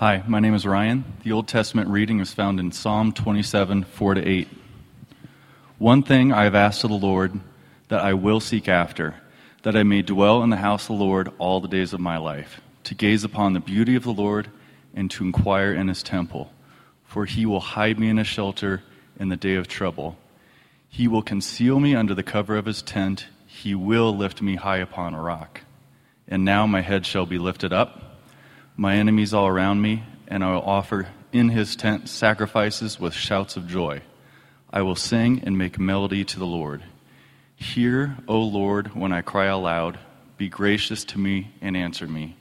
Hi, my name is Ryan. The Old Testament reading is found in Psalm 27, 4 to 8. One thing I have asked of the Lord that I will seek after, that I may dwell in the house of the Lord all the days of my life, to gaze upon the beauty of the Lord and to inquire in his temple. For he will hide me in a shelter in the day of trouble. He will conceal me under the cover of his tent. He will lift me high upon a rock. And now my head shall be lifted up, my enemies all around me, and I will offer in his tent sacrifices with shouts of joy. I will sing and make melody to the Lord. Hear, O Lord, when I cry aloud. Be gracious to me and answer me.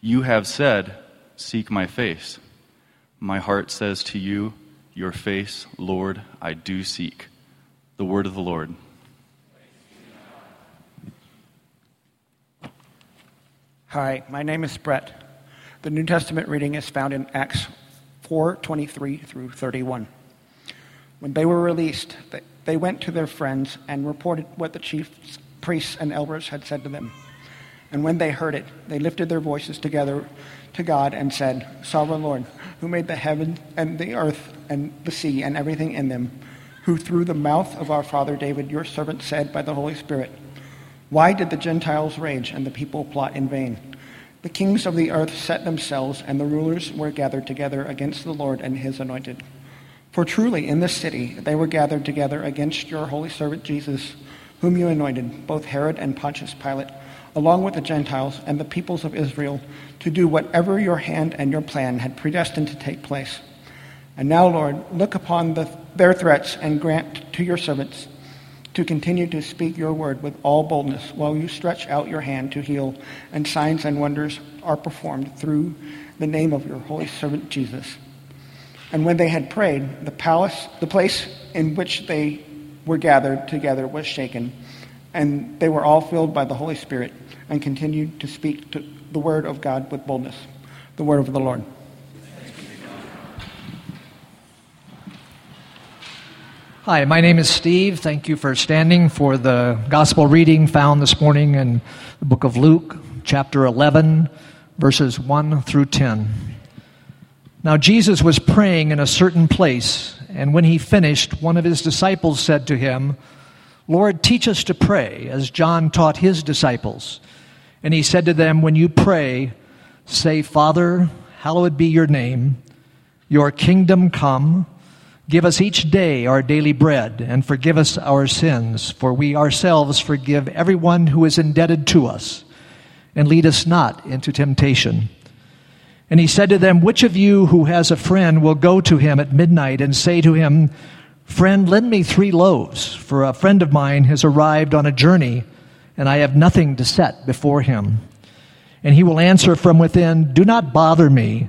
You have said, Seek my face. My heart says to you, Your face, Lord, I do seek. The word of the Lord. Hi, my name is Brett. The New Testament reading is found in Acts 4:23 through 31. When they were released, they went to their friends and reported what the chief priests and elders had said to them. And when they heard it, they lifted their voices together to God and said, Sovereign Lord, who made the heaven and the earth and the sea and everything in them, who through the mouth of our father David, your servant, said by the Holy Spirit, Why did the Gentiles rage and the people plot in vain? The kings of the earth set themselves, and the rulers were gathered together against the Lord and his anointed. For truly in this city they were gathered together against your holy servant Jesus, whom you anointed, both Herod and Pontius Pilate, along with the Gentiles and the peoples of Israel, to do whatever your hand and your plan had predestined to take place. And now, Lord, look upon the, their threats and grant to your servants to continue to speak your word with all boldness while you stretch out your hand to heal, and signs and wonders are performed through the name of your holy servant Jesus. And when they had prayed, the palace, the place in which they were gathered together was shaken, and they were all filled by the Holy Spirit and continued to speak to the word of God with boldness. The word of the Lord. Hi, my name is Steve. Thank you for standing for the gospel reading found this morning in the book of Luke, chapter 11, verses 1 through 10. Now, Jesus was praying in a certain place, and when he finished, one of his disciples said to him, Lord, teach us to pray, as John taught his disciples. And he said to them, When you pray, say, Father, hallowed be your name, your kingdom come. Give us each day our daily bread, and forgive us our sins, for we ourselves forgive everyone who is indebted to us. And lead us not into temptation and he said to them, Which of you who has a friend will go to him at midnight and say to him, Friend, lend me three loaves, for a friend of mine has arrived on a journey, and I have nothing to set before him? And he will answer from within, Do not bother me.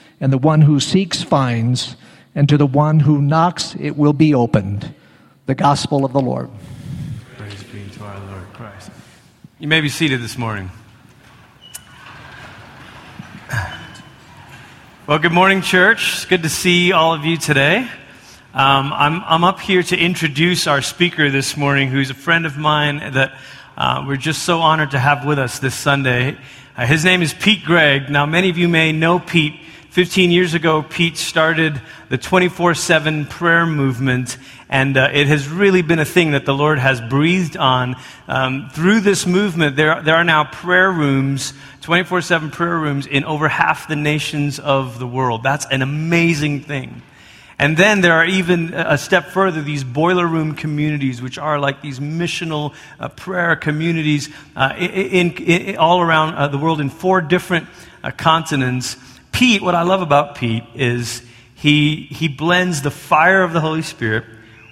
and the one who seeks finds, and to the one who knocks it will be opened. The gospel of the Lord. Praise be to our Lord Christ. You may be seated this morning. Well, good morning, church. It's good to see all of you today. Um, I'm, I'm up here to introduce our speaker this morning, who's a friend of mine that uh, we're just so honored to have with us this Sunday. Uh, his name is Pete Greig. Now, many of you may know Pete. 15 years ago, Pete started the 24 7 prayer movement, and uh, it has really been a thing that the Lord has breathed on. Um, through this movement, there, there are now prayer rooms 24 7 prayer rooms in over half the nations of the world. That's an amazing thing. And then there are even a step further these boiler room communities, which are like these missional uh, prayer communities uh, in, in, in, all around uh, the world in four different uh, continents. Pete, what I love about Pete is he, he blends the fire of the Holy Spirit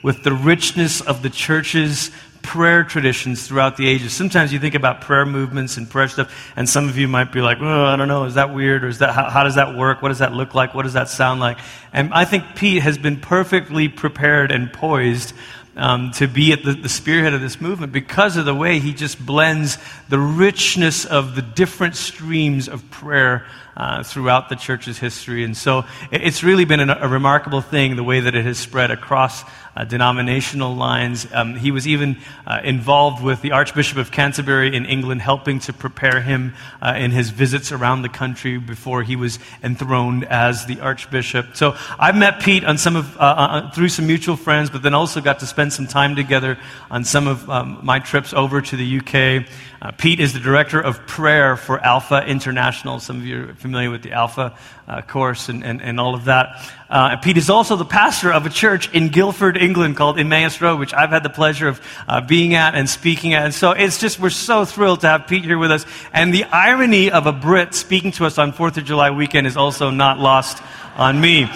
with the richness of the church's prayer traditions throughout the ages. Sometimes you think about prayer movements and prayer stuff, and some of you might be like, oh, I don't know, is that weird? Or is that, how, how does that work? What does that look like? What does that sound like? And I think Pete has been perfectly prepared and poised um, to be at the, the spearhead of this movement because of the way he just blends the richness of the different streams of prayer uh, throughout the church's history. And so it's really been a, a remarkable thing the way that it has spread across uh, denominational lines. Um, he was even uh, involved with the Archbishop of Canterbury in England, helping to prepare him uh, in his visits around the country before he was enthroned as the Archbishop. So I've met Pete on some of, uh, uh, through some mutual friends, but then also got to spend some time together on some of um, my trips over to the UK. Uh, Pete is the director of prayer for Alpha International. Some of you are familiar with the Alpha uh, course and, and, and, all of that. Uh, Pete is also the pastor of a church in Guildford, England called Emmaus Road, which I've had the pleasure of uh, being at and speaking at. And so it's just, we're so thrilled to have Pete here with us. And the irony of a Brit speaking to us on 4th of July weekend is also not lost on me.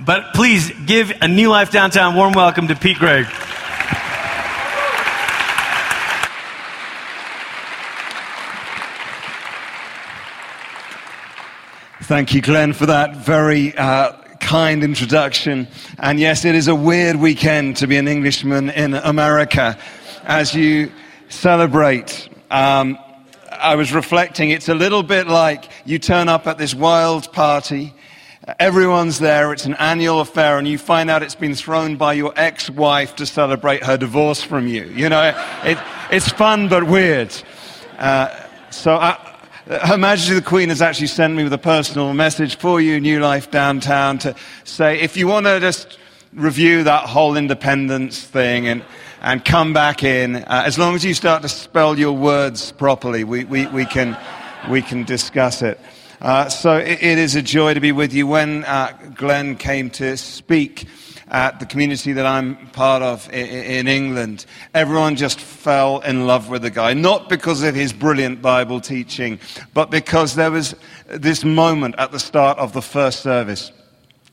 But please give a New Life Downtown warm welcome to Pete Greig. Thank you, Glenn, for that very uh, kind introduction. And yes, it is a weird weekend to be an Englishman in America as you celebrate. Um, I was reflecting, it's a little bit like you turn up at this wild party. Everyone's there. It's an annual affair, and you find out it's been thrown by your ex-wife to celebrate her divorce from you. You know, it, it's fun but weird. Uh, so I, her Majesty the Queen has actually sent me with a personal message for you, New Life Downtown, to say if you want to just review that whole independence thing and, and come back in, uh, as long as you start to spell your words properly, we, we, we, can, we can discuss it. Uh, so it, it is a joy to be with you. When uh, Glenn came to speak, at the community that I'm part of in England, everyone just fell in love with the guy. Not because of his brilliant Bible teaching, but because there was this moment at the start of the first service.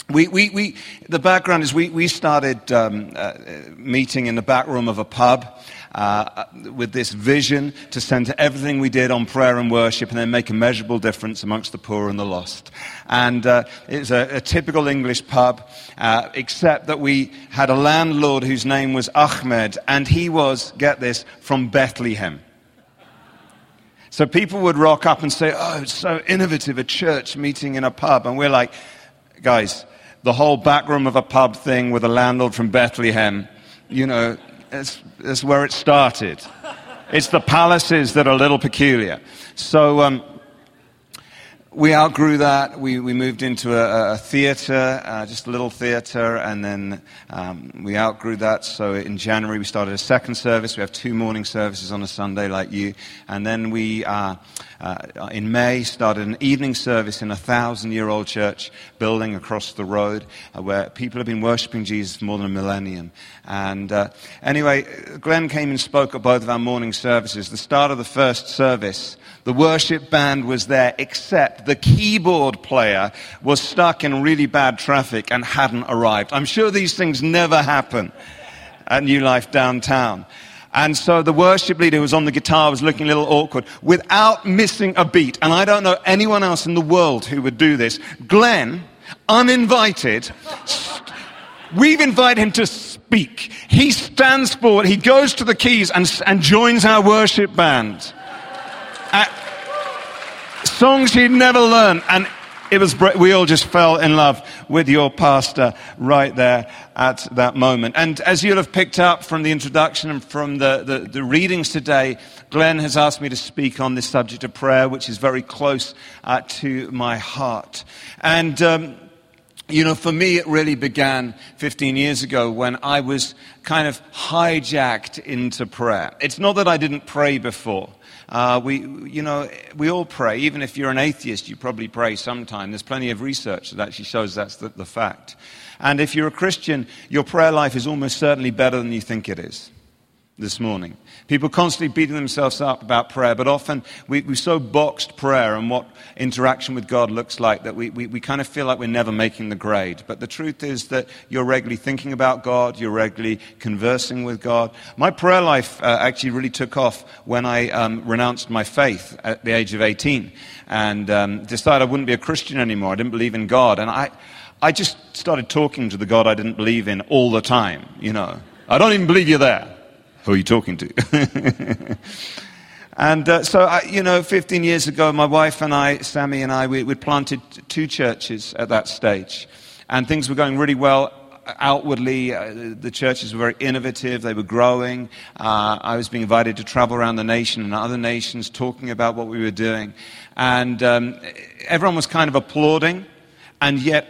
We, we, we, the background is we, we started um, uh, meeting in the back room of a pub uh, with this vision to center everything we did on prayer and worship and then make a measurable difference amongst the poor and the lost. And uh, it's a, a, typical English pub, uh, except that we had a landlord whose name was Ahmed, and he was, get this, from Bethlehem. So people would rock up and say, Oh, it's so innovative, a church meeting in a pub. And we're like, guys, the whole back room of a pub thing with a landlord from Bethlehem, you know, that's, where it started. It's the palaces that are a little peculiar. So um, we outgrew that. We, we moved into a, a theater, uh, just a little theater, and then um, we outgrew that. So in January, we started a second service. We have two morning services on a Sunday, like you. And then we. Uh, uh, in May, started an evening service in a thousand year old church building across the road uh, where people have been worshiping Jesus for more than a millennium. And uh, anyway, Glenn came and spoke at both of our morning services. The start of the first service, the worship band was there, except the keyboard player was stuck in really bad traffic and hadn't arrived. I'm sure these things never happen at New Life downtown. And so the worship leader who was on the guitar was looking a little awkward without missing a beat. And I don't know anyone else in the world who would do this. Glenn, uninvited, we've invited him to speak. He stands forward, he goes to the keys and, and joins our worship band. Uh, songs he'd never learned. And it was, we all just fell in love with your pastor right there at that moment. And as you'll have picked up from the introduction and from the, the, the readings today, Glenn has asked me to speak on this subject of prayer, which is very close uh, to my heart. And, um, you know, for me, it really began 15 years ago when I was kind of hijacked into prayer. It's not that I didn't pray before. Uh, we, you know, we all pray. Even if you're an atheist, you probably pray sometime. There's plenty of research that actually shows that's the, the fact. And if you're a Christian, your prayer life is almost certainly better than you think it is. This morning. People constantly beating themselves up about prayer, but often we, we so boxed prayer and what interaction with God looks like that we, we, we kind of feel like we're never making the grade. But the truth is that you're regularly thinking about God, you're regularly conversing with God. My prayer life uh, actually really took off when I um, renounced my faith at the age of 18 and um, decided I wouldn't be a Christian anymore. I didn't believe in God. And I, I just started talking to the God I didn't believe in all the time, you know. I don't even believe you're there. Who are you talking to? and uh, so, I, you know, 15 years ago, my wife and I, Sammy and I, we, we planted two churches at that stage. And things were going really well outwardly, uh, the churches were very innovative, they were growing. Uh, I was being invited to travel around the nation and other nations talking about what we were doing. And um, everyone was kind of applauding, and yet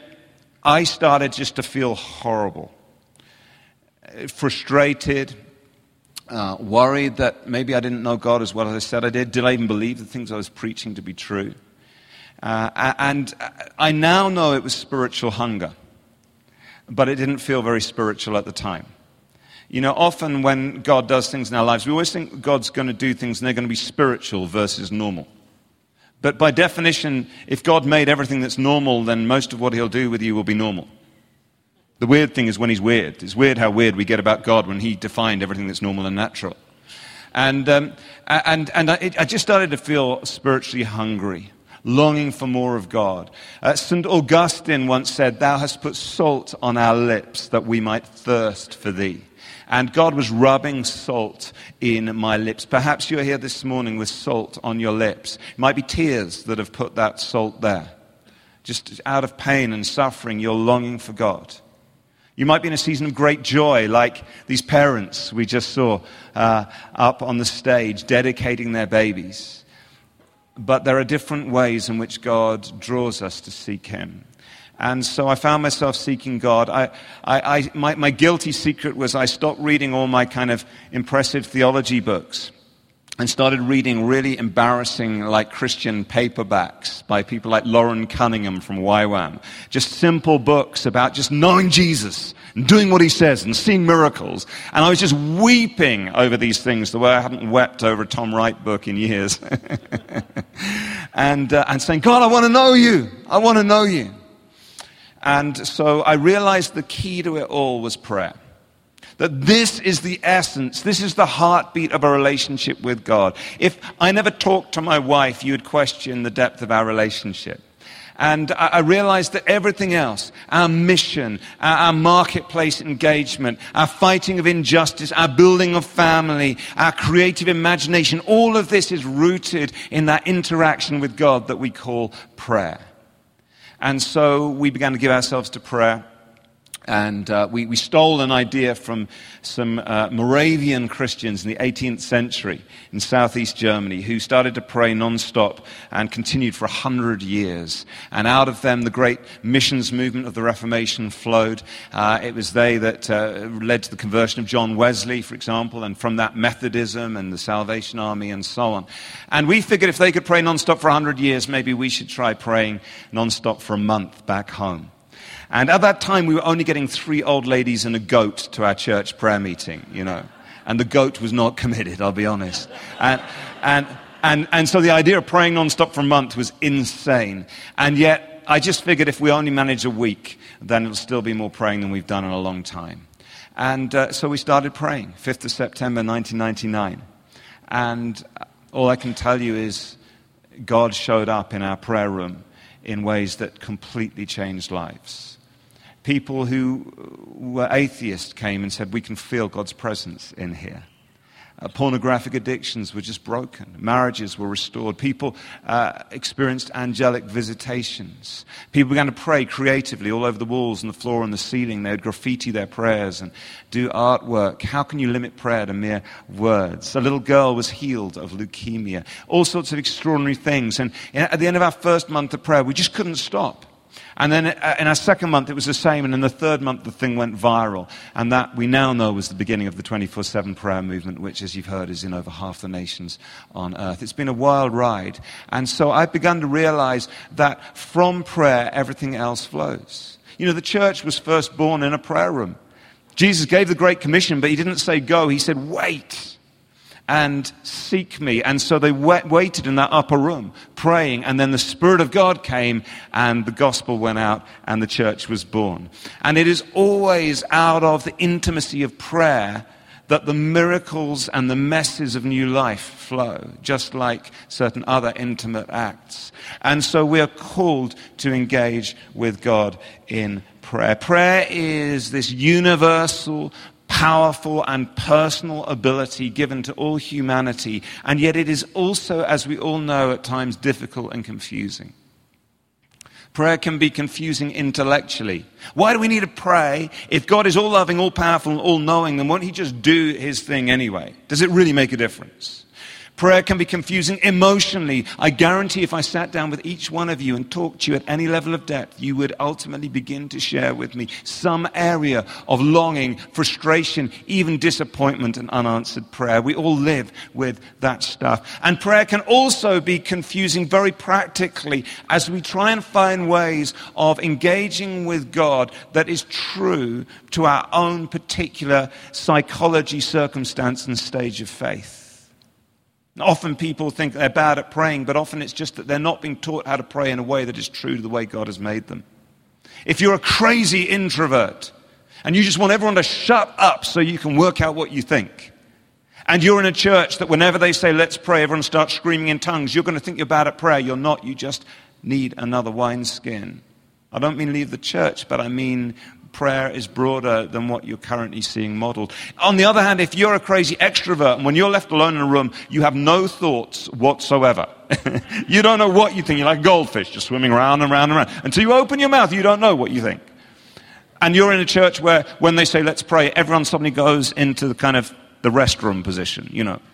I started just to feel horrible, frustrated, uh, worried that maybe I didn't know God as well as I said I did. Did I even believe the things I was preaching to be true? Uh, and I now know it was spiritual hunger, but it didn't feel very spiritual at the time. You know, often when God does things in our lives, we always think God's going to do things and they're going to be spiritual versus normal. But by definition, if God made everything that's normal, then most of what He'll do with you will be normal. The weird thing is when he's weird. It's weird how weird we get about God when he defined everything that's normal and natural. And, um, and, and I, I, just started to feel spiritually hungry, longing for more of God. Uh, St. Augustine once said, Thou hast put salt on our lips that we might thirst for thee. And God was rubbing salt in my lips. Perhaps you're here this morning with salt on your lips. It might be tears that have put that salt there. Just out of pain and suffering, you're longing for God. You might be in a season of great joy, like these parents we just saw uh, up on the stage dedicating their babies. But there are different ways in which God draws us to seek Him. And so I found myself seeking God. I, I, I, my, my guilty secret was I stopped reading all my kind of impressive theology books and started reading really embarrassing, like Christian paperbacks by people like Loren Cunningham from YWAM. Just simple books about just knowing Jesus and doing what he says and seeing miracles. And I was just weeping over these things the way I hadn't wept over a Tom Wright book in years. and, uh, and saying, God, I want to know you. I want to know you. And so I realized the key to it all was prayer. That this is the essence, this is the heartbeat of a relationship with God. If I never talked to my wife, you would question the depth of our relationship. And I realized that everything else, our mission, our marketplace engagement, our fighting of injustice, our building of family, our creative imagination, all of this is rooted in that interaction with God that we call prayer. And so we began to give ourselves to prayer. And uh, we, we, stole an idea from some uh, Moravian Christians in the 18th century in southeast Germany who started to pray nonstop and continued for 100 years. And out of them, the great missions movement of the Reformation flowed. Uh, it was they that uh, led to the conversion of John Wesley, for example, and from that, Methodism and the Salvation Army and so on. And we figured if they could pray nonstop for 100 years, maybe we should try praying nonstop for a month back home. And at that time, we were only getting three old ladies and a goat to our church prayer meeting, you know. And the goat was not committed, I'll be honest. And, and, and, and so the idea of praying nonstop for a month was insane. And yet, I just figured if we only manage a week, then it'll still be more praying than we've done in a long time. And uh, so we started praying, 5th of September 1999. And all I can tell you is God showed up in our prayer room in ways that completely changed lives people who were atheists came and said, We can feel God's presence in here. Uh, pornographic addictions were just broken. Marriages were restored. People uh, experienced angelic visitations. People began to pray creatively all over the walls and the floor and the ceiling. They would graffiti their prayers and do artwork. How can you limit prayer to mere words? A little girl was healed of leukemia. All sorts of extraordinary things. And at the end of our first month of prayer, we just couldn't stop. And then uh, in our second month, it was the same. And in the third month, the thing went viral. And that we now know was the beginning of the 24 7 prayer movement, which, as you've heard, is in over half the nations on earth. It's been a wild ride. And so I've begun to realize that from prayer, everything else flows. You know, the church was first born in a prayer room. Jesus gave the Great Commission, but he didn't say go. He said, wait and seek me. And so they waited in that upper room praying. And then the Spirit of God came and the gospel went out and the church was born. And it is always out of the intimacy of prayer that the miracles and the messes of new life flow, just like certain other intimate acts. And so we are called to engage with God in prayer. Prayer is this universal, powerful, and personal ability given to all humanity, and yet it is also, as we all know, at times difficult and confusing. Prayer can be confusing intellectually. Why do we need to pray? If God is all loving, all powerful, and all knowing, then won't He just do His thing anyway? Does it really make a difference? Prayer can be confusing emotionally. I guarantee if I sat down with each one of you and talked to you at any level of depth, you would ultimately begin to share with me some area of longing, frustration, even disappointment and unanswered prayer. We all live with that stuff. And prayer can also be confusing very practically as we try and find ways of engaging with God that is true to our own particular psychology, circumstance, and stage of faith. Often people think they're bad at praying, but often it's just that they're not being taught how to pray in a way that is true to the way God has made them. If you're a crazy introvert and you just want everyone to shut up so you can work out what you think, and you're in a church that whenever they say, let's pray, everyone starts screaming in tongues, you're going to think you're bad at prayer. You're not. You just need another wineskin. I don't mean leave the church, but I mean prayer is broader than what you're currently seeing modeled. On the other hand, if you're a crazy extrovert and when you're left alone in a room, you have no thoughts whatsoever. you don't know what you think. You're like a goldfish, just swimming around and around and around. Until you open your mouth, you don't know what you think. And you're in a church where when they say, let's pray, everyone suddenly goes into the kind of the restroom position, you know.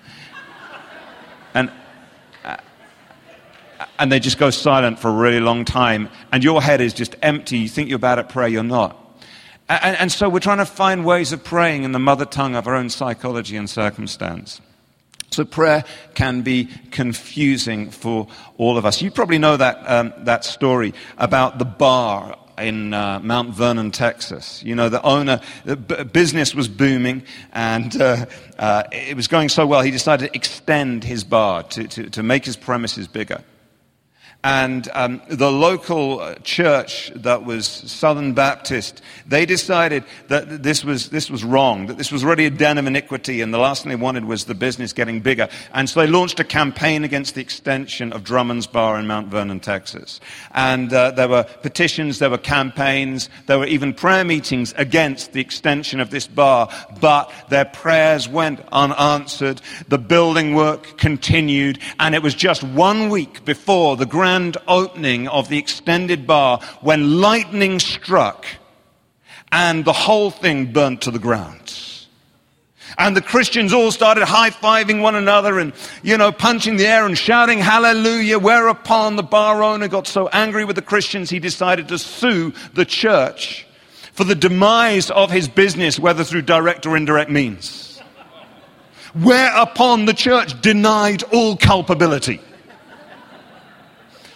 And uh, and they just go silent for a really long time, and your head is just empty. You think you're bad at prayer, you're not. And, and so we're trying to find ways of praying in the mother tongue of our own psychology and circumstance. So prayer can be confusing for all of us. You probably know that, um, that story about the bar in uh, Mount Vernon, Texas. You know, the owner, the b- business was booming and uh, uh, it was going so well, he decided to extend his bar to, to, to make his premises bigger. And um, the local uh, church that was Southern Baptist, they decided that this was, this was wrong, that this was already a den of iniquity, and the last thing they wanted was the business getting bigger. And so they launched a campaign against the extension of Drummond's Bar in Mount Vernon, Texas. And uh, there were petitions, there were campaigns, there were even prayer meetings against the extension of this bar, but their prayers went unanswered. The building work continued, and it was just one week before the grand grand opening of the extended bar when lightning struck and the whole thing burnt to the ground. And the Christians all started high fiving one another and, you know, punching the air and shouting hallelujah. Whereupon the bar owner got so angry with the Christians, he decided to sue the church for the demise of his business, whether through direct or indirect means. Whereupon the church denied all culpability.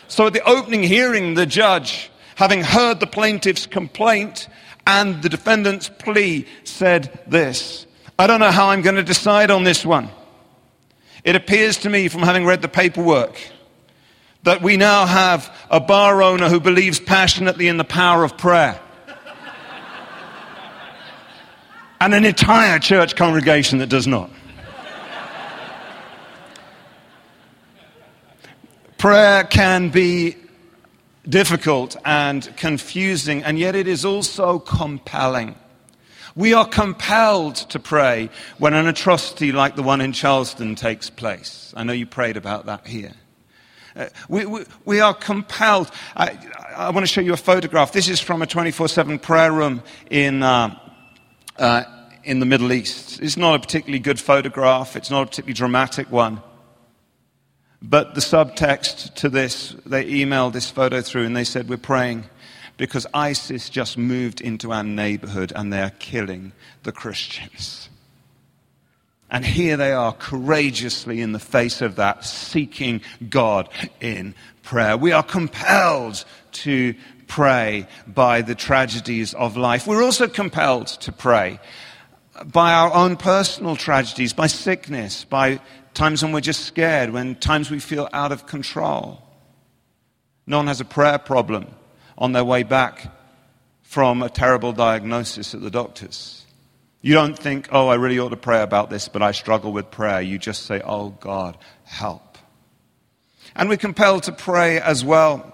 So at the opening hearing, the judge, having heard the plaintiff's complaint and the defendant's plea, said this I don't know how I'm going to decide on this one. It appears to me, from having read the paperwork, that we now have a bar owner who believes passionately in the power of prayer. and an entire church congregation that does not. Prayer can be difficult and confusing, and yet it is also compelling. We are compelled to pray when an atrocity like the one in Charleston takes place. I know you prayed about that here. Uh, we, we, we, are compelled. I, I, want to show you a photograph. This is from a 24 7 prayer room in, uh, uh, in the Middle East. It's not a particularly good photograph, it's not a particularly dramatic one. But the subtext to this, they emailed this photo through and they said, We're praying because ISIS just moved into our neighborhood and they are killing the Christians. And here they are courageously in the face of that, seeking God in prayer. We are compelled to pray by the tragedies of life. We're also compelled to pray by our own personal tragedies, by sickness, by times when we're just scared, when times we feel out of control. No one has a prayer problem on their way back from a terrible diagnosis at the doctor's. You don't think, oh, I really ought to pray about this, but I struggle with prayer. You just say, oh, God, help. And we're compelled to pray as well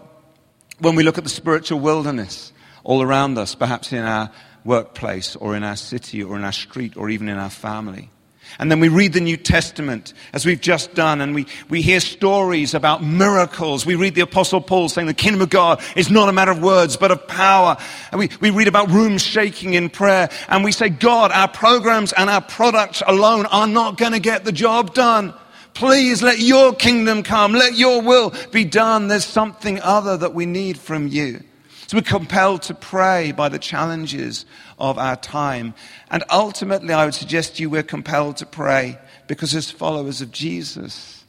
when we look at the spiritual wilderness all around us, perhaps in our workplace or in our city or in our street or even in our family. And then we read the New Testament, as we've just done, and we, we hear stories about miracles. We read the Apostle Paul saying the kingdom of God is not a matter of words, but of power. And we, we read about rooms shaking in prayer. And we say, God, our programs and our products alone are not going to get the job done. Please let your kingdom come. Let your will be done. There's something other that we need from you. So we're compelled to pray by the challenges of our time. And ultimately, I would suggest to you we're compelled to pray because, as followers of Jesus,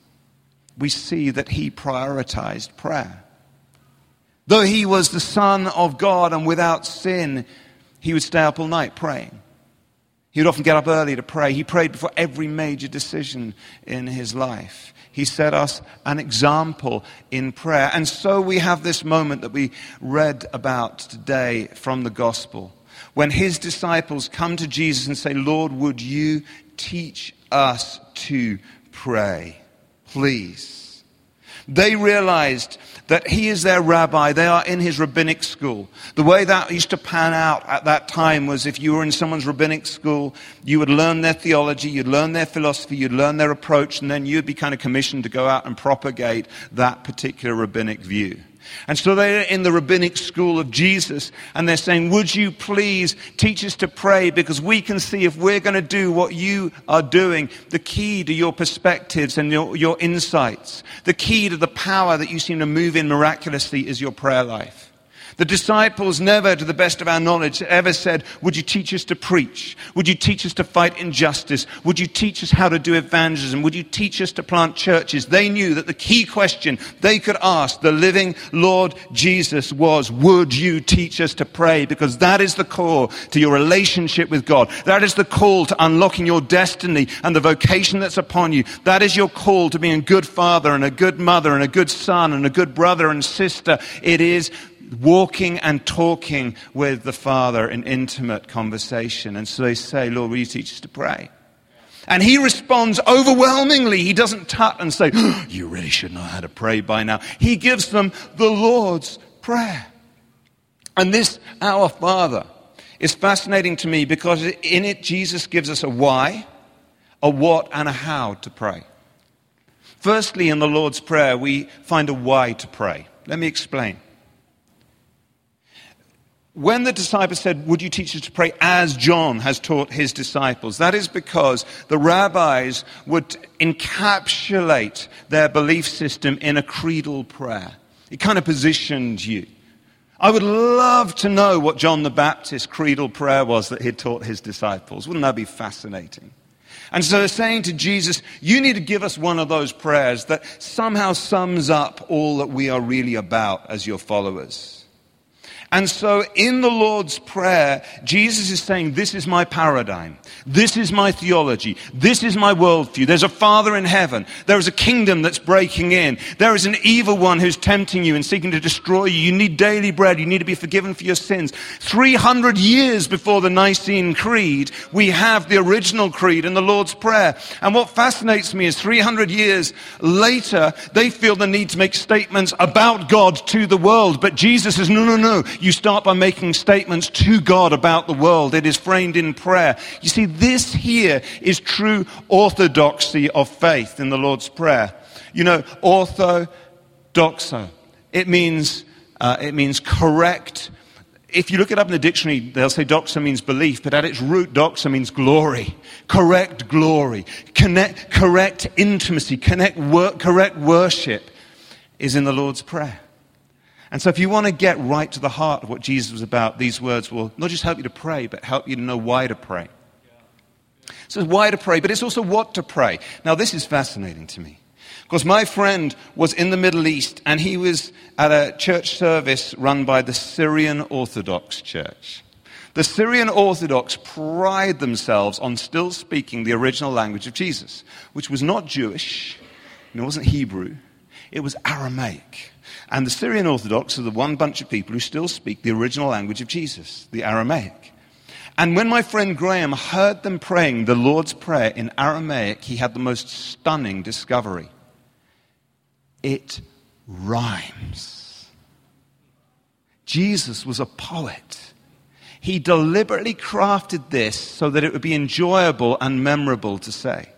we see that he prioritized prayer. Though he was the Son of God and without sin, he would stay up all night praying. He would often get up early to pray. He prayed before every major decision in his life. He set us an example in prayer. And so we have this moment that we read about today from the gospel when his disciples come to Jesus and say, Lord, would you teach us to pray? Please. They realized that he is their rabbi. They are in his rabbinic school. The way that used to pan out at that time was if you were in someone's rabbinic school, you would learn their theology, you'd learn their philosophy, you'd learn their approach, and then you'd be kind of commissioned to go out and propagate that particular rabbinic view. And so they're in the rabbinic school of Jesus and they're saying, Would you please teach us to pray? Because we can see if we're going to do what you are doing, the key to your perspectives and your, your insights, the key to the power that you seem to move in miraculously is your prayer life. The disciples never, to the best of our knowledge, ever said, Would you teach us to preach? Would you teach us to fight injustice? Would you teach us how to do evangelism? Would you teach us to plant churches? They knew that the key question they could ask the living Lord Jesus was, Would you teach us to pray? Because that is the core to your relationship with God. That is the call to unlocking your destiny and the vocation that's upon you. That is your call to being a good father and a good mother and a good son and a good brother and sister. It is walking and talking with the Father in intimate conversation. And so they say, Lord, will you teach us to pray? And he responds overwhelmingly. He doesn't tut and say, You really should know how to pray by now. He gives them the Lord's Prayer. And this, Our Father, is fascinating to me because in it, Jesus gives us a why, a what, and a how to pray. Firstly, in the Lord's Prayer, we find a why to pray. Let me explain when the disciples said, Would you teach us to pray as John has taught his disciples? That is because the rabbis would encapsulate their belief system in a creedal prayer. It kind of positioned you. I would love to know what John the Baptist's creedal prayer was that he taught his disciples. Wouldn't that be fascinating? And so they're saying to Jesus, You need to give us one of those prayers that somehow sums up all that we are really about as your followers. And so in the Lord's Prayer, Jesus is saying, This is my paradigm. This is my theology. This is my worldview. There's a Father in heaven. There is a kingdom that's breaking in. There is an evil one who's tempting you and seeking to destroy you. You need daily bread. You need to be forgiven for your sins. 300 years before the Nicene Creed, we have the original creed in the Lord's Prayer. And what fascinates me is 300 years later, they feel the need to make statements about God to the world. But Jesus says, no, no, no. You start by making statements to God about the world. It is framed in prayer. You see, this here is true orthodoxy of faith in the Lord's Prayer. You know, orthodoxo. It means, uh, it means correct. If you look it up in the dictionary, they'll say doxa means belief, but at its root, doxa means glory. Correct glory. Connect, correct intimacy. Connect wor- correct worship is in the Lord's Prayer. And so, if you want to get right to the heart of what Jesus was about, these words will not just help you to pray, but help you to know why to pray. So, why to pray, but it's also what to pray. Now, this is fascinating to me Because my friend was in the Middle East and he was at a church service run by the Syrian Orthodox Church. The Syrian Orthodox pride themselves on still speaking the original language of Jesus, which was not Jewish, and it wasn't Hebrew, it was Aramaic. And the Syrian Orthodox are the one bunch of people who still speak the original language of Jesus, the Aramaic. And when my friend Graham heard them praying the Lord's Prayer in Aramaic, he had the most stunning discovery. It rhymes. Jesus was a poet. He deliberately crafted this so that it would be enjoyable and memorable to say.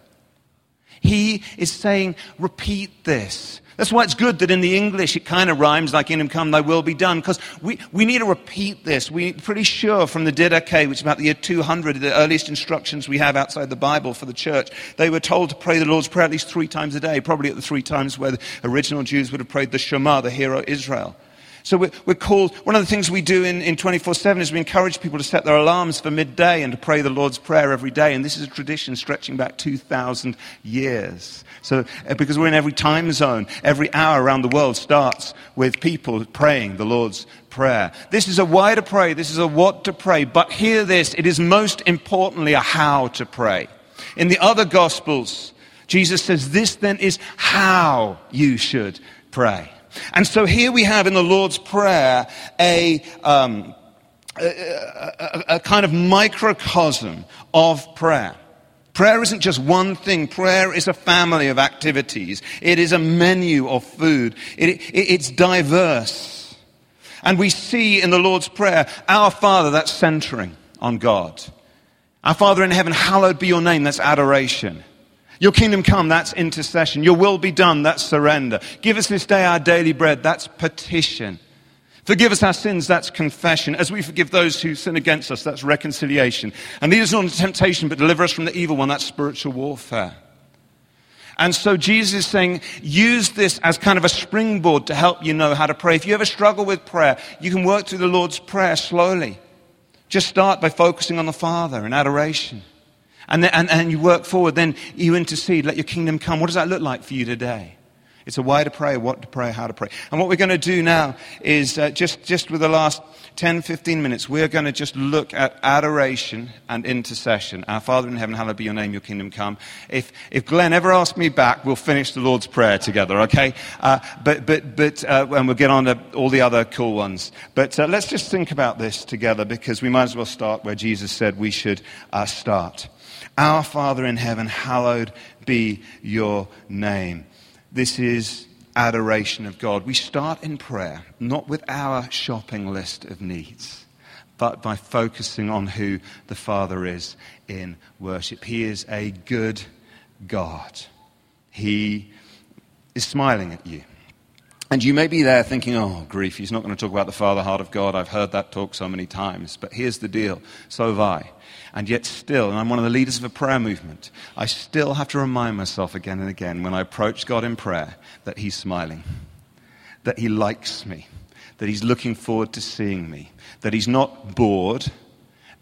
He is saying, repeat this. That's why it's good that in the English it kind of rhymes like in him come thy will be done, because we, we need to repeat this. We're pretty sure from the Didache, which is about the year 200, the earliest instructions we have outside the Bible for the church, they were told to pray the Lord's Prayer at least three times a day, probably at the three times where the original Jews would have prayed the Shema, the Hear O Israel. So we're, we're, called, one of the things we do in, in 24 7 is we encourage people to set their alarms for midday and to pray the Lord's Prayer every day. And this is a tradition stretching back 2,000 years. So, uh, because we're in every time zone, every hour around the world starts with people praying the Lord's Prayer. This is a why to pray, this is a what to pray. But hear this it is most importantly a how to pray. In the other Gospels, Jesus says, This then is how you should pray. And so here we have in the Lord's Prayer a, um, a, a, a kind of microcosm of prayer. Prayer isn't just one thing. Prayer is a family of activities. It is a menu of food. It, it, it's diverse. And we see in the Lord's Prayer, our Father, that's centering on God. Our Father in heaven, hallowed be your name, that's adoration. Your kingdom come, that's intercession. Your will be done, that's surrender. Give us this day our daily bread, that's petition. Forgive us our sins, that's confession. As we forgive those who sin against us, that's reconciliation. And lead us not into temptation, but deliver us from the evil one, that's spiritual warfare. And so Jesus is saying, use this as kind of a springboard to help you know how to pray. If you ever struggle with prayer, you can work through the Lord's Prayer slowly. Just start by focusing on the Father in adoration. And, then, and, and you work forward, then you intercede, let your kingdom come. What does that look like for you today? It's a why to pray, what to pray, how to pray. And what we're going to do now is uh, just, just with the last 10, 15 minutes, we're going to just look at adoration and intercession. Our Father in heaven, hallowed be your name, your kingdom come. If, if Glenn ever asks me back, we'll finish the Lord's Prayer together, okay? Uh, but, but, but, uh, and we'll get on to all the other cool ones. But uh, let's just think about this together because we might as well start where Jesus said we should uh, start. Our Father in heaven, hallowed be your name. This is adoration of God. We start in prayer, not with our shopping list of needs, but by focusing on who the Father is in worship. He is a good God. He is smiling at you. And you may be there thinking, oh, grief, he's not going to talk about the Father heart of God. I've heard that talk so many times. But here's the deal so have I. And yet, still, and I'm one of the leaders of a prayer movement, I still have to remind myself again and again when I approach God in prayer that He's smiling, that He likes me, that He's looking forward to seeing me, that He's not bored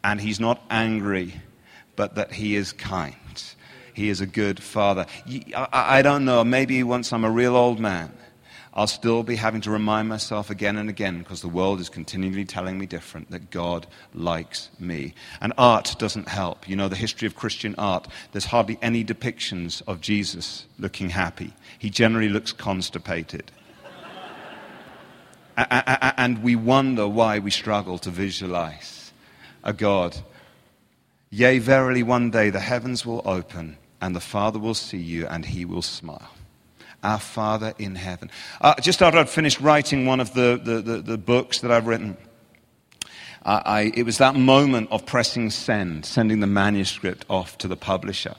and He's not angry, but that He is kind. He is a good father. I don't know, maybe once I'm a real old man, I'll still be having to remind myself again and again because the world is continually telling me different that God likes me. And art doesn't help. You know, the history of Christian art, there's hardly any depictions of Jesus looking happy. He generally looks constipated. and we wonder why we struggle to visualize a God. Yea, verily, one day the heavens will open and the Father will see you and he will smile our Father in heaven. Uh, just after I'd finished writing one of the, the, the, the books that I've written, I, it was that moment of pressing send, sending the manuscript off to the publisher.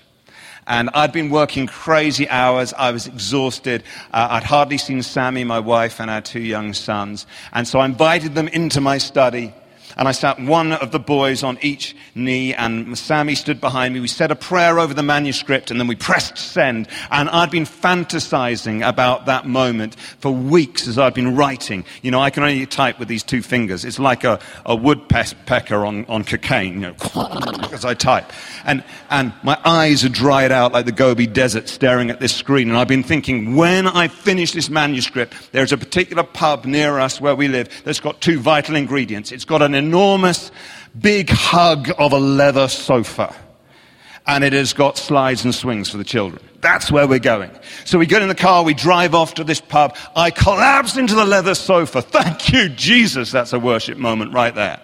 And I'd been working crazy hours. I was exhausted. Uh, I'd hardly seen Sammy, my wife, and our two young sons. And so I invited them into my study. And I sat one of the boys on each knee, and Sammy stood behind me. We said a prayer over the manuscript, and then we pressed send. And I'd been fantasizing about that moment for weeks as I'd been writing. You know, I can only type with these two fingers. It's like a, a woodpecker on, on cocaine, you know, as I type. And, and my eyes are dried out like the Gobi Desert staring at this screen. And I've been thinking, when I finish this manuscript, there's a particular pub near us where we live that's got two vital ingredients. It's got an enormous, big hug of a leather sofa. And it has got slides and swings for the children. That's where we're going. So we get in the car, we drive off to this pub. I collapse into the leather sofa. Thank you, Jesus. That's a worship moment right there.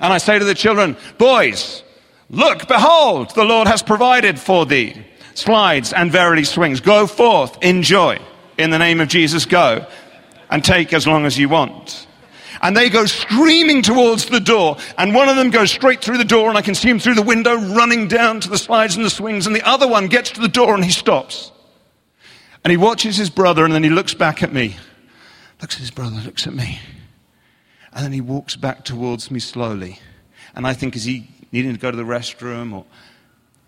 And I say to the children, boys, look, behold, the Lord has provided for thee slides and verily swings. Go forth, enjoy. In the name of Jesus, go and take as long as you want. And they go screaming towards the door, and one of them goes straight through the door, and I can see him through the window running down to the slides and the swings, and the other one gets to the door and he stops. And he watches his brother, and then he looks back at me. Looks at his brother, looks at me. And then he walks back towards me slowly. And I think, is he needing to go to the restroom? Or...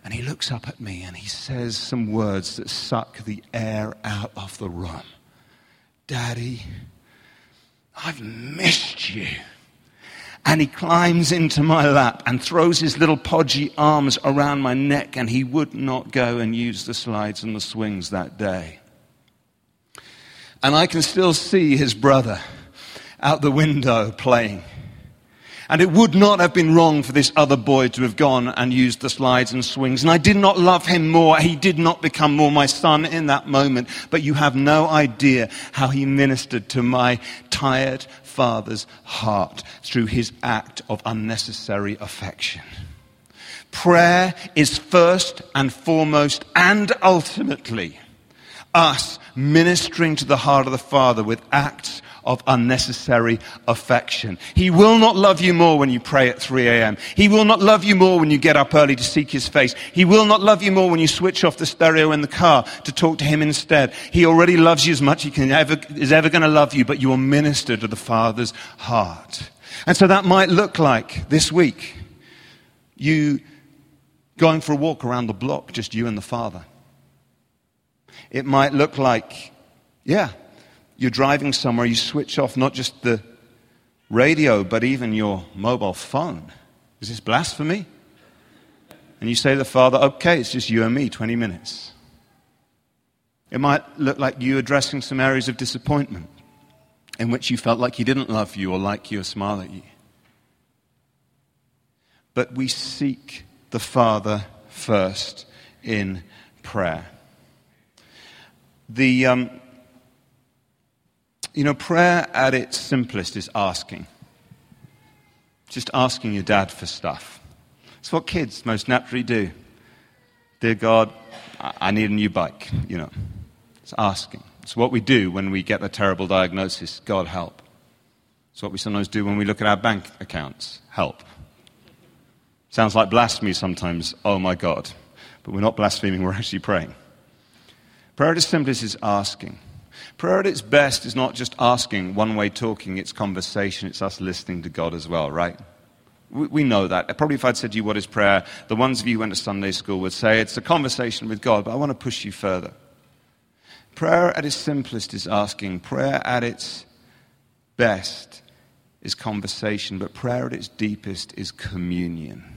And he looks up at me and he says some words that suck the air out of the room. Daddy, I've missed you. And he climbs into my lap and throws his little podgy arms around my neck, and he would not go and use the slides and the swings that day. And I can still see his brother out the window playing. And it would not have been wrong for this other boy to have gone and used the slides and swings. And I did not love him more. He did not become more my son in that moment. But you have no idea how he ministered to my tired father's heart through his act of unnecessary affection. Prayer is first and foremost and ultimately us ministering to the heart of the Father with acts of unnecessary affection. He will not love you more when you pray at 3 a.m. He will not love you more when you get up early to seek his face. He will not love you more when you switch off the stereo in the car to talk to him instead. He already loves you as much as he can ever, is ever going to love you, but you will minister to the Father's heart. And so that might look like this week you going for a walk around the block, just you and the Father. It might look like, yeah, you're driving somewhere, you switch off not just the radio, but even your mobile phone. Is this blasphemy? And you say to the Father, okay, it's just you and me, 20 minutes. It might look like you addressing some areas of disappointment in which you felt like He didn't love you or like you or smile at you. But we seek the Father first in prayer. The, um, you know, prayer at its simplest is asking. Just asking your dad for stuff. It's what kids most naturally do. Dear God, I need a new bike, you know. It's asking. It's what we do when we get a terrible diagnosis. God, help. It's what we sometimes do when we look at our bank accounts. Help. Sounds like blasphemy sometimes. Oh my God. But we're not blaspheming, we're actually praying. Prayer at its simplest is asking. Prayer at its best is not just asking, one way talking, it's conversation, it's us listening to God as well, right? We, we know that. Probably if I'd said to you, What is prayer? the ones of you who went to Sunday school would say it's a conversation with God, but I want to push you further. Prayer at its simplest is asking, prayer at its best is conversation, but prayer at its deepest is communion.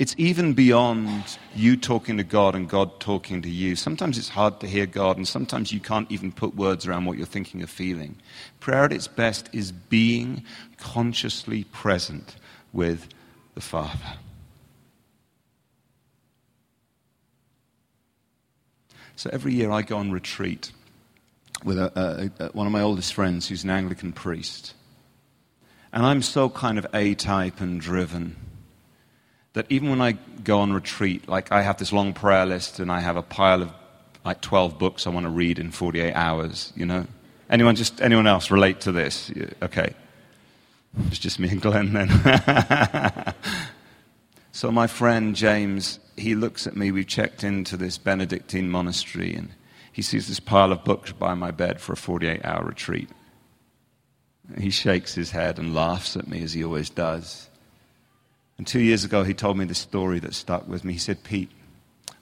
It's even beyond you talking to God and God talking to you. Sometimes it's hard to hear God, and sometimes you can't even put words around what you're thinking or feeling. Prayer at its best is being consciously present with the Father. So every year I go on retreat with a, a, a, one of my oldest friends who's an Anglican priest. And I'm so kind of A type and driven that even when I go on retreat, like I have this long prayer list and I have a pile of like 12 books I want to read in 48 hours, you know? Anyone just anyone else relate to this? Okay. It's just me and Glenn then. so my friend James, he looks at me, we've checked into this Benedictine monastery and he sees this pile of books by my bed for a 48 hour retreat. He shakes his head and laughs at me as he always does. And two years ago, he told me this story that stuck with me. He said, Pete,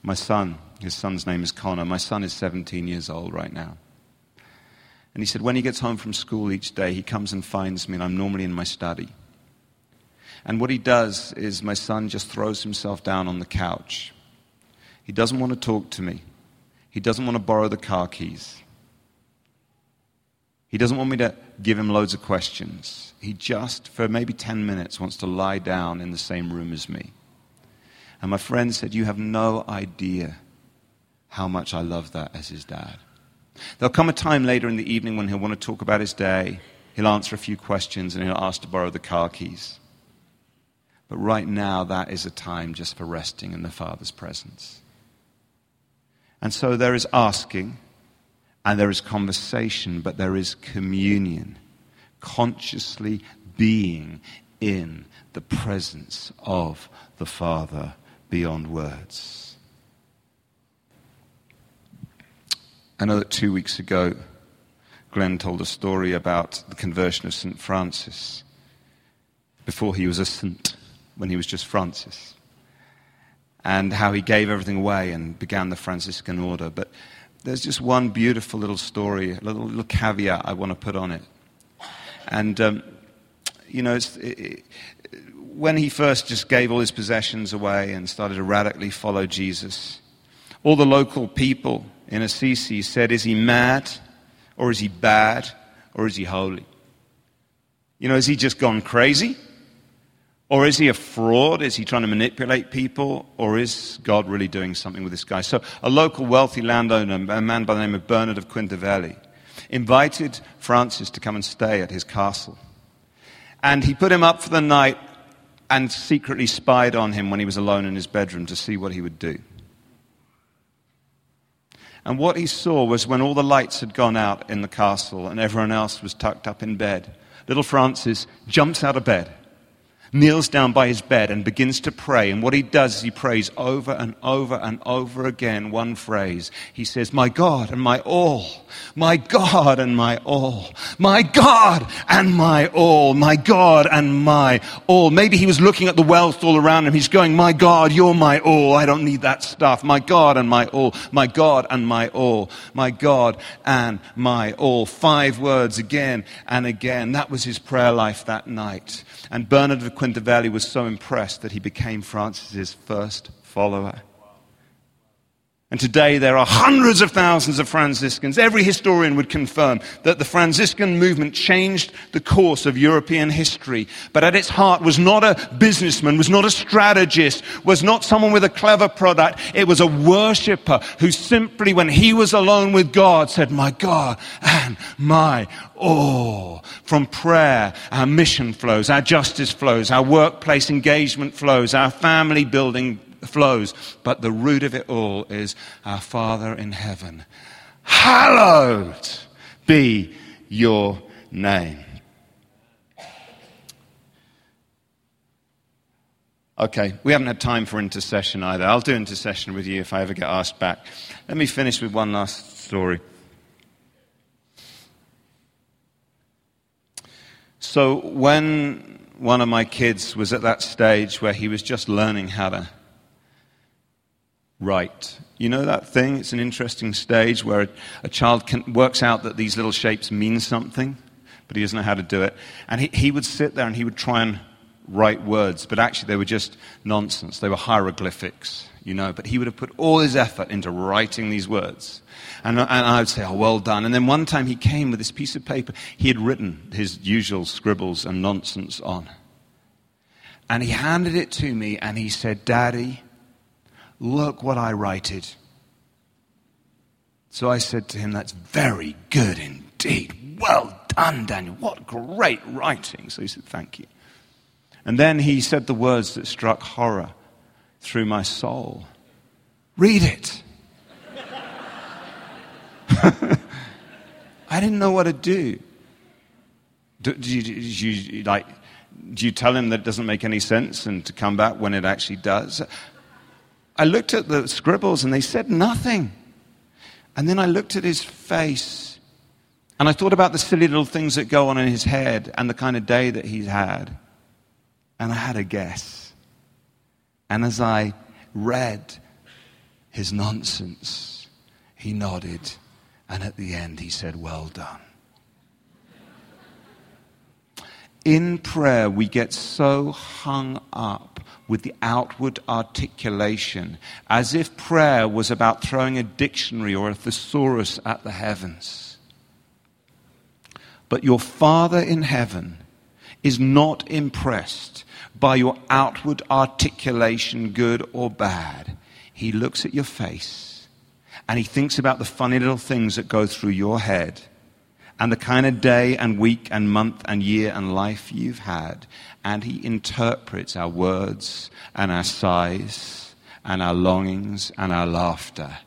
my son, his son's name is Connor, my son is 17 years old right now. And he said, when he gets home from school each day, he comes and finds me, and I'm normally in my study. And what he does is my son just throws himself down on the couch. He doesn't want to talk to me. He doesn't want to borrow the car keys. He doesn't want me to give him loads of questions. He just, for maybe 10 minutes, wants to lie down in the same room as me. And my friend said, You have no idea how much I love that as his dad. There'll come a time later in the evening when he'll want to talk about his day. He'll answer a few questions and he'll ask to borrow the car keys. But right now, that is a time just for resting in the Father's presence. And so there is asking and there is conversation, but there is communion, consciously being in the presence of the Father beyond words. I know that two weeks ago, Glenn told a story about the conversion of St. Francis before he was a saint, when he was just Francis, and how he gave everything away and began the Franciscan order. But there's just one beautiful little story, a little, little caveat I want to put on it. And, um, you know, it, it, when he first just gave all his possessions away and started to radically follow Jesus, all the local people in Assisi said, Is he mad? Or is he bad? Or is he holy? You know, has he just gone crazy? Or is he a fraud? Is he trying to manipulate people? Or is God really doing something with this guy? So, a local wealthy landowner, a man by the name of Bernard of Quintavalle, invited Francis to come and stay at his castle. And he put him up for the night and secretly spied on him when he was alone in his bedroom to see what he would do. And what he saw was when all the lights had gone out in the castle and everyone else was tucked up in bed, little Francis jumps out of bed kneels down by his bed and begins to pray. And what he does is he prays over and over and over again one phrase. He says, My God and my all, my God and my all, my God and my all, my God and my all. Maybe he was looking at the wealth all around him. He's going, My God, you're my all. I don't need that stuff. My God and my all, my God and my all, my God and my all. Five words again and again. That was his prayer life that night. And Bernard of Quintavalle was so impressed that he became Francis's first follower. And today there are hundreds of thousands of Franciscans. Every historian would confirm that the Franciscan movement changed the course of European history. But at its heart was not a businessman, was not a strategist, was not someone with a clever product. It was a worshiper who simply, when he was alone with God, said, My God and my all. From prayer, our mission flows, our justice flows, our workplace engagement flows, our family building flows. But the root of it all is our Father in heaven. Hallowed be your name. Okay, we haven't had time for intercession either. I'll do intercession with you if I ever get asked back. Let me finish with one last story. So, when one of my kids was at that stage where he was just learning how to write. You know that thing? It's an interesting stage where a, a child can, works out that these little shapes mean something, but he doesn't know how to do it. And he, he would sit there and he would try and write words, but actually they were just nonsense. They were hieroglyphics, you know. But he would have put all his effort into writing these words. And, and I would say, oh, well done. And then one time he came with this piece of paper he had written his usual scribbles and nonsense on. And he handed it to me and he said, Daddy, Look what I righted. So I said to him, That's very good indeed. Well done, Daniel. What great writing. So he said, Thank you. And then he said the words that struck horror through my soul Read it. I didn't know what to do. Do, do, you, do, you, like, do you tell him that it doesn't make any sense and to come back when it actually does? I looked at the scribbles and they said nothing. And then I looked at his face And I thought about the silly little things that go on in his head and the kind of day that he's had. And I had a guess. And as I read his nonsense, he nodded. And at the end, he said, Well done. In prayer, we get so hung up with the outward articulation as if prayer was about throwing a dictionary or a thesaurus at the heavens. But your Father in heaven is not impressed by your outward articulation, good or bad. He looks at your face and he thinks about the funny little things that go through your head and the kind of day and week and month and year and life you've had. And he interprets our words and our sighs and our longings and our laughter.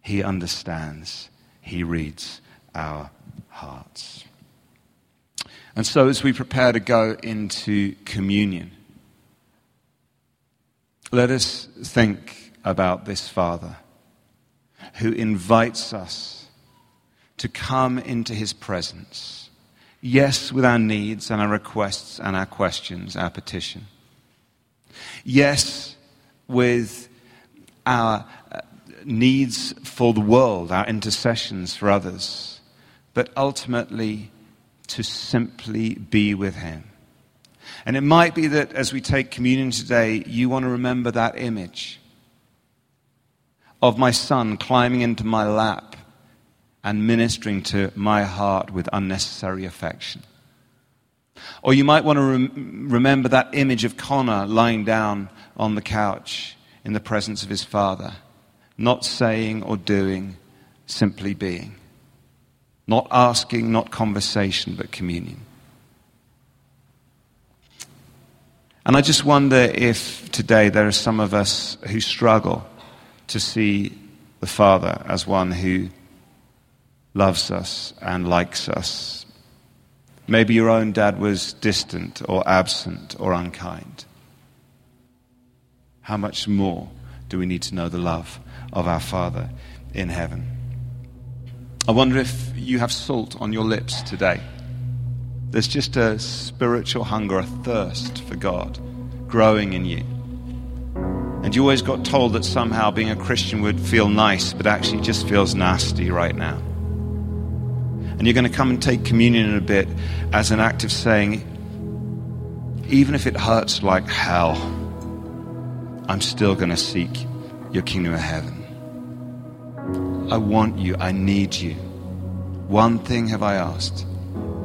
He understands. He reads our hearts. And so, as we prepare to go into communion, let us think about this Father who invites us to come into his presence. Yes, with our needs and our requests and our questions, our petition. Yes, with our uh, needs for the world, our intercessions for others but ultimately to simply be with Him. And it might be that as we take communion today, you want to remember that image of my son climbing into my lap and ministering to my heart with unnecessary affection. Or you might want to rem- remember that image of Connor lying down on the couch in the presence of his father, not saying or doing, simply being. Not asking, not conversation, but communion. And I just wonder if today there are some of us who struggle to see the Father as one who loves us and likes us. Maybe your own dad was distant or absent or unkind. How much more do we need to know the love of our Father in heaven? I wonder if you have salt on your lips today. There's just a spiritual hunger, a thirst for God growing in you. And you always got told that somehow being a Christian would feel nice, but actually just feels nasty right now. And you're going to come and take communion in a bit as an act of saying, even if it hurts like hell, I'm still going to seek your kingdom of heaven. I want you. I need you. One thing have I asked.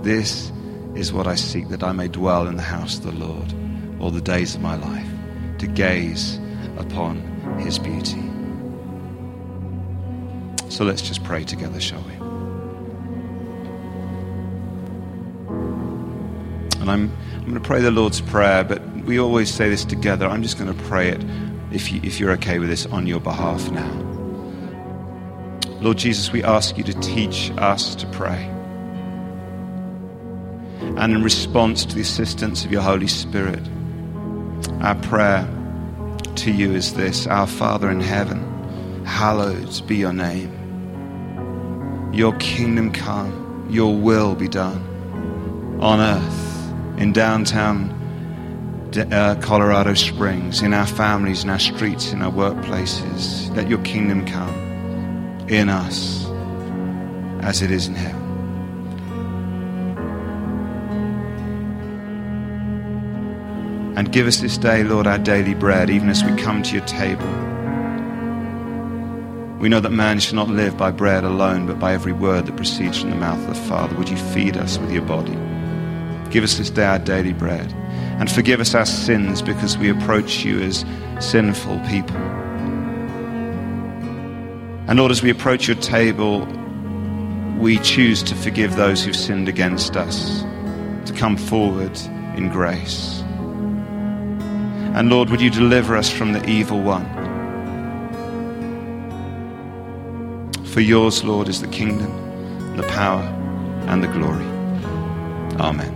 This is what I seek, that I may dwell in the house of the Lord all the days of my life, to gaze upon his beauty. So let's just pray together, shall we? And I'm, I'm going to pray the Lord's Prayer, but we always say this together. I'm just going to pray it, if, you, if you're okay with this, on your behalf now. Lord Jesus, we ask you to teach us to pray. And in response to the assistance of your Holy Spirit, our prayer to you is this Our Father in heaven, hallowed be your name. Your kingdom come, your will be done on earth, in downtown uh, Colorado Springs, in our families, in our streets, in our workplaces. Let your kingdom come in us as it is in heaven. And give us this day, Lord, our daily bread, even as we come to your table. We know that man shall not live by bread alone, but by every word that proceeds from the mouth of the Father. Would you feed us with your body? Give us this day our daily bread. And forgive us our sins because we approach you as sinful people. And Lord, as we approach your table, we choose to forgive those who've sinned against us, to come forward in grace. And Lord, would you deliver us from the evil one? For yours, Lord, is the kingdom, the power, and the glory. Amen.